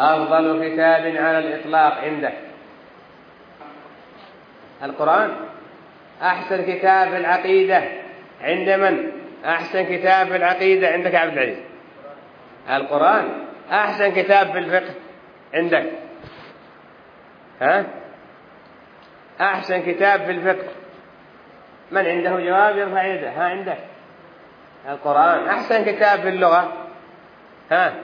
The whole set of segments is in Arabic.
أفضل كتاب على الإطلاق عندك القرآن أحسن كتاب في العقيدة. عند من؟ أحسن كتاب في العقيدة. عندك عبد العزيز. القرآن أحسن كتاب في الفقه عندك. ها؟ أحسن كتاب في الفقه من عنده جواب؟ يرفع يده ها عندك. القرآن أحسن كتاب في اللغة ها؟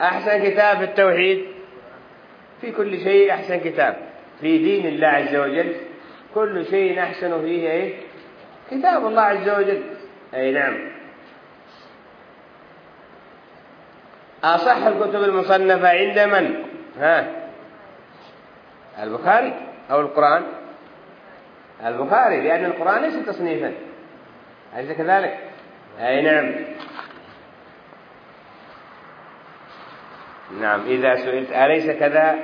أحسن كتاب في التوحيد؟ في كل شيء أحسن كتاب. في دين الله عز وجل كل شيء أحسن فيه إيه؟ كتاب الله عز وجل. أي نعم. أصح الكتب المصنفة عند من؟ ها؟ البخاري أو القرآن؟ البخاري لأن القرآن ليس تصنيفا. أليس كذلك؟ أي نعم. نعم إذا سئلت أليس كذا؟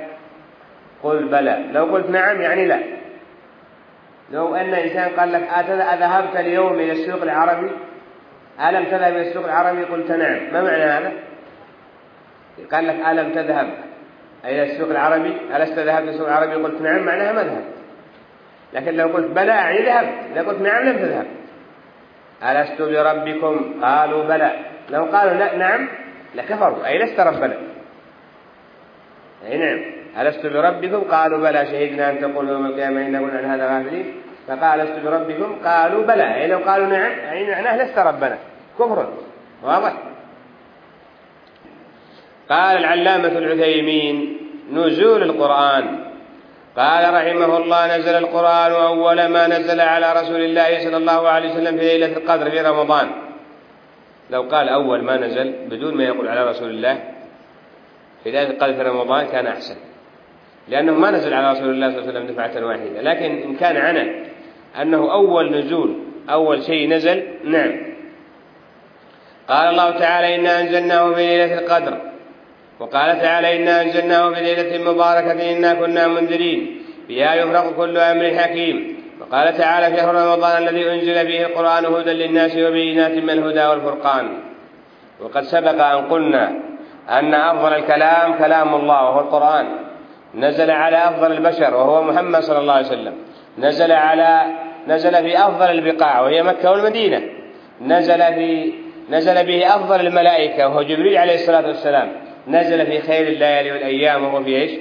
قل بلى. لو قلت نعم يعني لا. لو أن إنسان قال لك أذهبت اليوم إلى السوق العربي؟ ألم تذهب إلى السوق العربي؟ قلت نعم. ما معنى هذا؟ قال لك ألم تذهب إلى السوق العربي؟ ألست ذهبت إلى السوق العربي؟ قلت نعم معناها ما ذهبت. لكن لو قلت بلى يعني ذهبت. لو قلت نعم لم تذهب. ألست بربكم؟ قالوا بلى. لو قالوا لا نعم لكفروا. أي لست ربنا أي نعم. ألست بربكم؟ قالوا بلى شهدنا أن تقولوا يوم القيامة إنا كنا عن هذا غافلين. فقال ألست بربكم؟ قالوا بلى. أي لو قالوا نعم أي معناه لست ربنا. كفر. واضح. قال العلامة العثيمين نزول القرآن. قال رحمه الله نزل القرآن أول ما نزل على رسول الله صلى الله عليه وسلم في ليلة القدر في رمضان. لو قال أول ما نزل بدون ما يقول على رسول الله في ليلة القدر في رمضان كان أحسن. لأنه ما نزل على رسول الله صلى الله عليه وسلم دفعة واحدة. لكن إن كان عنا أنه أول نزول أول شيء نزل نعم. قال الله تعالى إنا أنزلناه في ليلة القدر. وقال تعالى إنا أنزلناه في ليلة مباركة إنا كنا منذرين فيها يفرق كل أمر حكيم. وقال تعالى شهر رمضان الذي أنزل فيه القرآن هدى للناس وبينات من الهدى والفرقان. وقد سبق أن قلنا أن أفضل الكلام كلام الله وهو القرآن. نزل على أفضل البشر وهو محمد صلى الله عليه وسلم. نزل على نزل في أفضل البقاع وهي مكة والمدينة. نزل في نزل به أفضل الملائكة وهو جبريل عليه الصلاة والسلام. نزل في خير الليالي والأيام وهو في إيش؟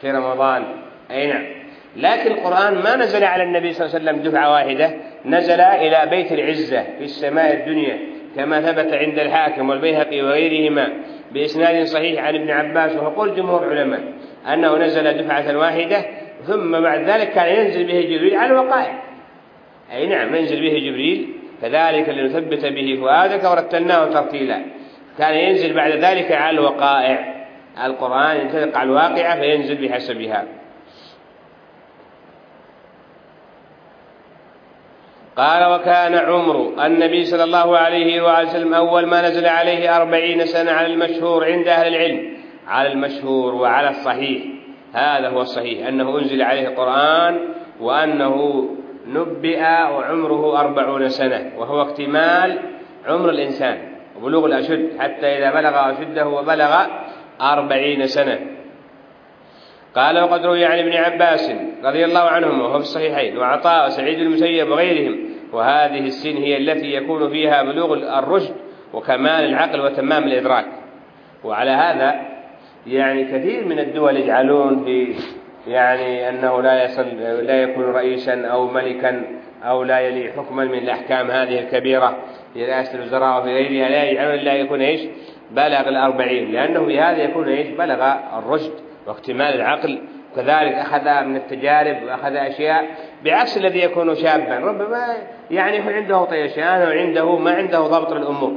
في رمضان. أي نعم. لكن القرآن ما نزل على النبي صلى الله عليه وسلم دفعة واحدة. نزل إلى بيت العزة في السماء الدنيا كما ثبت عند الحاكم والبيهقي وغيرهما. بإسناد صحيح عن ابن عباس وقول جمهور العلماء أنه نزل دفعة واحدة ثم بعد ذلك كان ينزل به جبريل على الوقائع. أي نعم ينزل به جبريل كذلك لنثبت به فؤادك ورتلناه ترتيلا. كان ينزل بعد ذلك على الوقائع. القرآن ينطبق على الواقعة فينزل بحسبها. قال وكان عمر النبي صلى الله عليه وسلم أول ما نزل عليه أربعين سنة على المشهور عند أهل العلم على المشهور وعلى الصحيح. هذا هو الصحيح أنه أنزل عليه القرآن وأنه نبئ وعمره أربعون سنة وهو اكتمال عمر الإنسان وبلوغ الأشد حتى إذا بلغ أشده وبلغ أربعين سنة. قال وقد روي عن ابن عباس رضي الله عنهما وهو في الصحيحين وعطاء وسعيد المسيب وغيرهم وهذه السن هي التي يكون فيها بلوغ الرشد وكمال العقل وتمام الإدراك. وعلى هذا يعني كثير من الدول يجعلون في يعني أنه لا يصل لا يكون رئيسا أو ملكا أو لا يلي حكما من الأحكام هذه الكبيرة في رئاسة الوزراء وفي غيرها لا يجعلون إلا يكون إيش؟ بلغ الأربعين لأنه بهذا يكون إيش؟ بلغ الرشد. واكتمال العقل. وكذلك أخذ من التجارب وأخذ أشياء بعكس الذي يكون شابا. ربما يعني يكون عنده طيشان وعنده ما عنده ضبط الأمور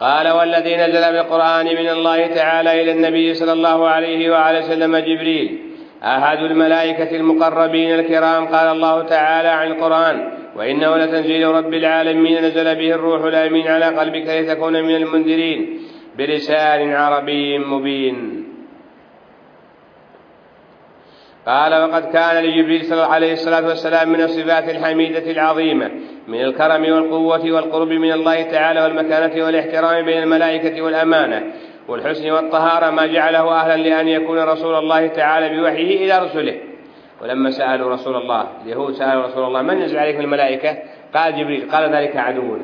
قال والذي نزل بالقرآن من الله تعالى إلى النبي صلى الله عليه وعلى وسلم جبريل. أحد الملائكة المقربين الكرام قال الله تعالى عن القرآن وإنه لتنزيل رب العالمين نزل به الروح الأمين على قلبك لتكون من المنذرين بلسان عربي مبين. قال وقد كان لجبريل صلى الله عليه الصلاة والسلام من الصفات الحميدة العظيمة من الكرم والقوة والقرب من الله تعالى والمكانة والاحترام بين الملائكة والأمانة والحسن والطهارة ما جعله أهلا لأن يكون رسول الله تعالى بوحيه إلى رسله. ولما سألوا رسول الله اليهود سألوا رسول الله من ينزل عليكم الملائكة؟ قال جبريل قال ذلك عدونا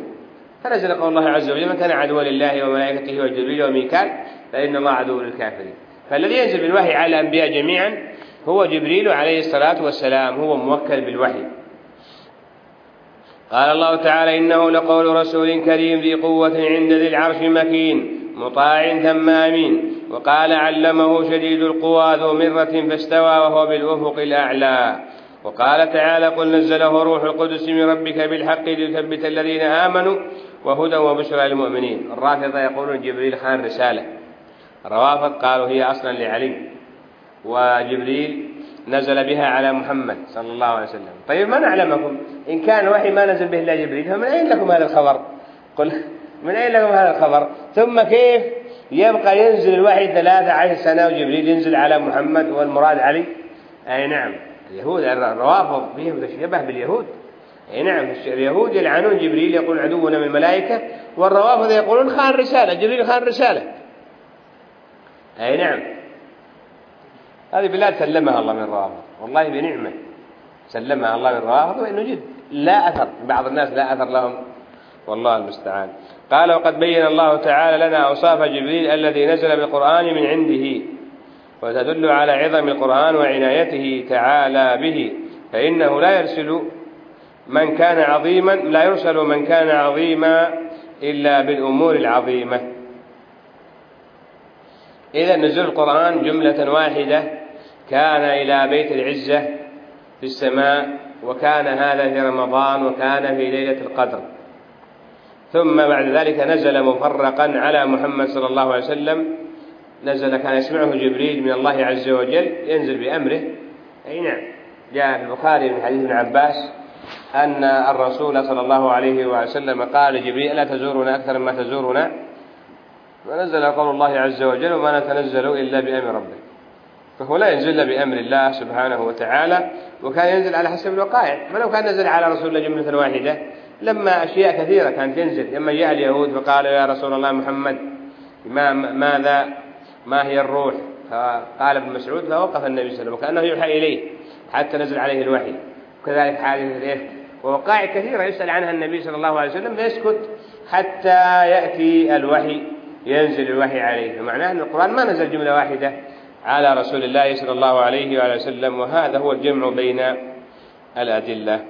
فنزل قول الله عز وجل من كان عدوا لله وملائكته وجبريل وميكال فإن الله عدو للكافرين. فالذي ينزل بالوحي على الأنبياء جميعا هو جبريل عليه الصلاة والسلام هو موكل بالوحي. قال الله تعالى إنه لقول رسول كريم ذي قوة عند ذي العرش مكين مطاع ثم أمين. وقال علمه شديد القوى ذو مرة فاستوى وهو بالأفق الأعلى. وقال تعالى قل نزله روح القدس من ربك بالحق ليثبت الذين آمنوا وهدى وبشرى للمؤمنين. الرافضة يقولون جبريل خان رسالة. الروافض قالوا هي أصلا لعلي. وجبريل نزل بها على محمد صلى الله عليه وسلم. طيب من أعلمكم إن كان وحي ما نزل به إلا جبريل فمن أين لكم هذا الخبر؟ قل من أين لكم هذا الخبر؟ ثم كيف يبقى ينزل الوحي ثلاثة عشر سنة وجبريل ينزل على محمد والمراد علي؟ أي نعم اليهود الروافض فيهم شبه باليهود. أي نعم اليهود يلعنون جبريل يقول عدونا من الملائكة والروافض يقولون خان رسالة جبريل خان رسالة. أي نعم. هذه بلاد سلمها الله من الروافض والله بنعمة سلمها الله من الروافض وإنه جد. لا أثر. بعض الناس لا أثر لهم. والله المستعان. قال وقد بين الله تعالى لنا أوصاف جبريل الذي نزل بالقرآن من عنده وتدل على عظم القرآن وعنايته تعالى به. فإنه لا يرسل من كان عظيما لا يرسل من كان عظيما إلا بالأمور العظيمة. إذا نزول القرآن جملة واحدة كان إلى بيت العزة في السماء وكان هذا في رمضان وكان في ليلة القدر. ثم بعد ذلك نزل مفرقا على محمد صلى الله عليه وسلم. نزل كان يسمعه جبريل من الله عز وجل ينزل بأمره. أي نعم جاء في البخاري من حديث ابن عباس أن الرسول صلى الله عليه وسلم قال لجبريل ألا تزورنا أكثر مما تزورنا؟ ونزل قول الله عز وجل وما نتنزل إلا بأمر ربك. فهو لا ينزل بأمر الله سبحانه وتعالى وكان ينزل على حسب الوقائع. فلو كان نزل على رسول الله جملة واحدة لما أشياء كثيرة كانت تنزل. لما جاء اليهود فقالوا يا رسول الله محمد ما ماذا؟ ما هي الروح؟ فقال ابن مسعود فوقف النبي صلى الله عليه وسلم. وكأنه يوحى إليه حتى نزل عليه الوحي. وكذلك حادثة الإفك. ووقائع كثيرة يسأل عنها النبي صلى الله عليه وسلم فيسكت حتى يأتي الوحي ينزل الوحي عليه. فمعناه أن القرآن ما نزل جملة واحدة. على رسول الله صلى الله عليه وسلم وهذا هو الجمع بين الأدلة.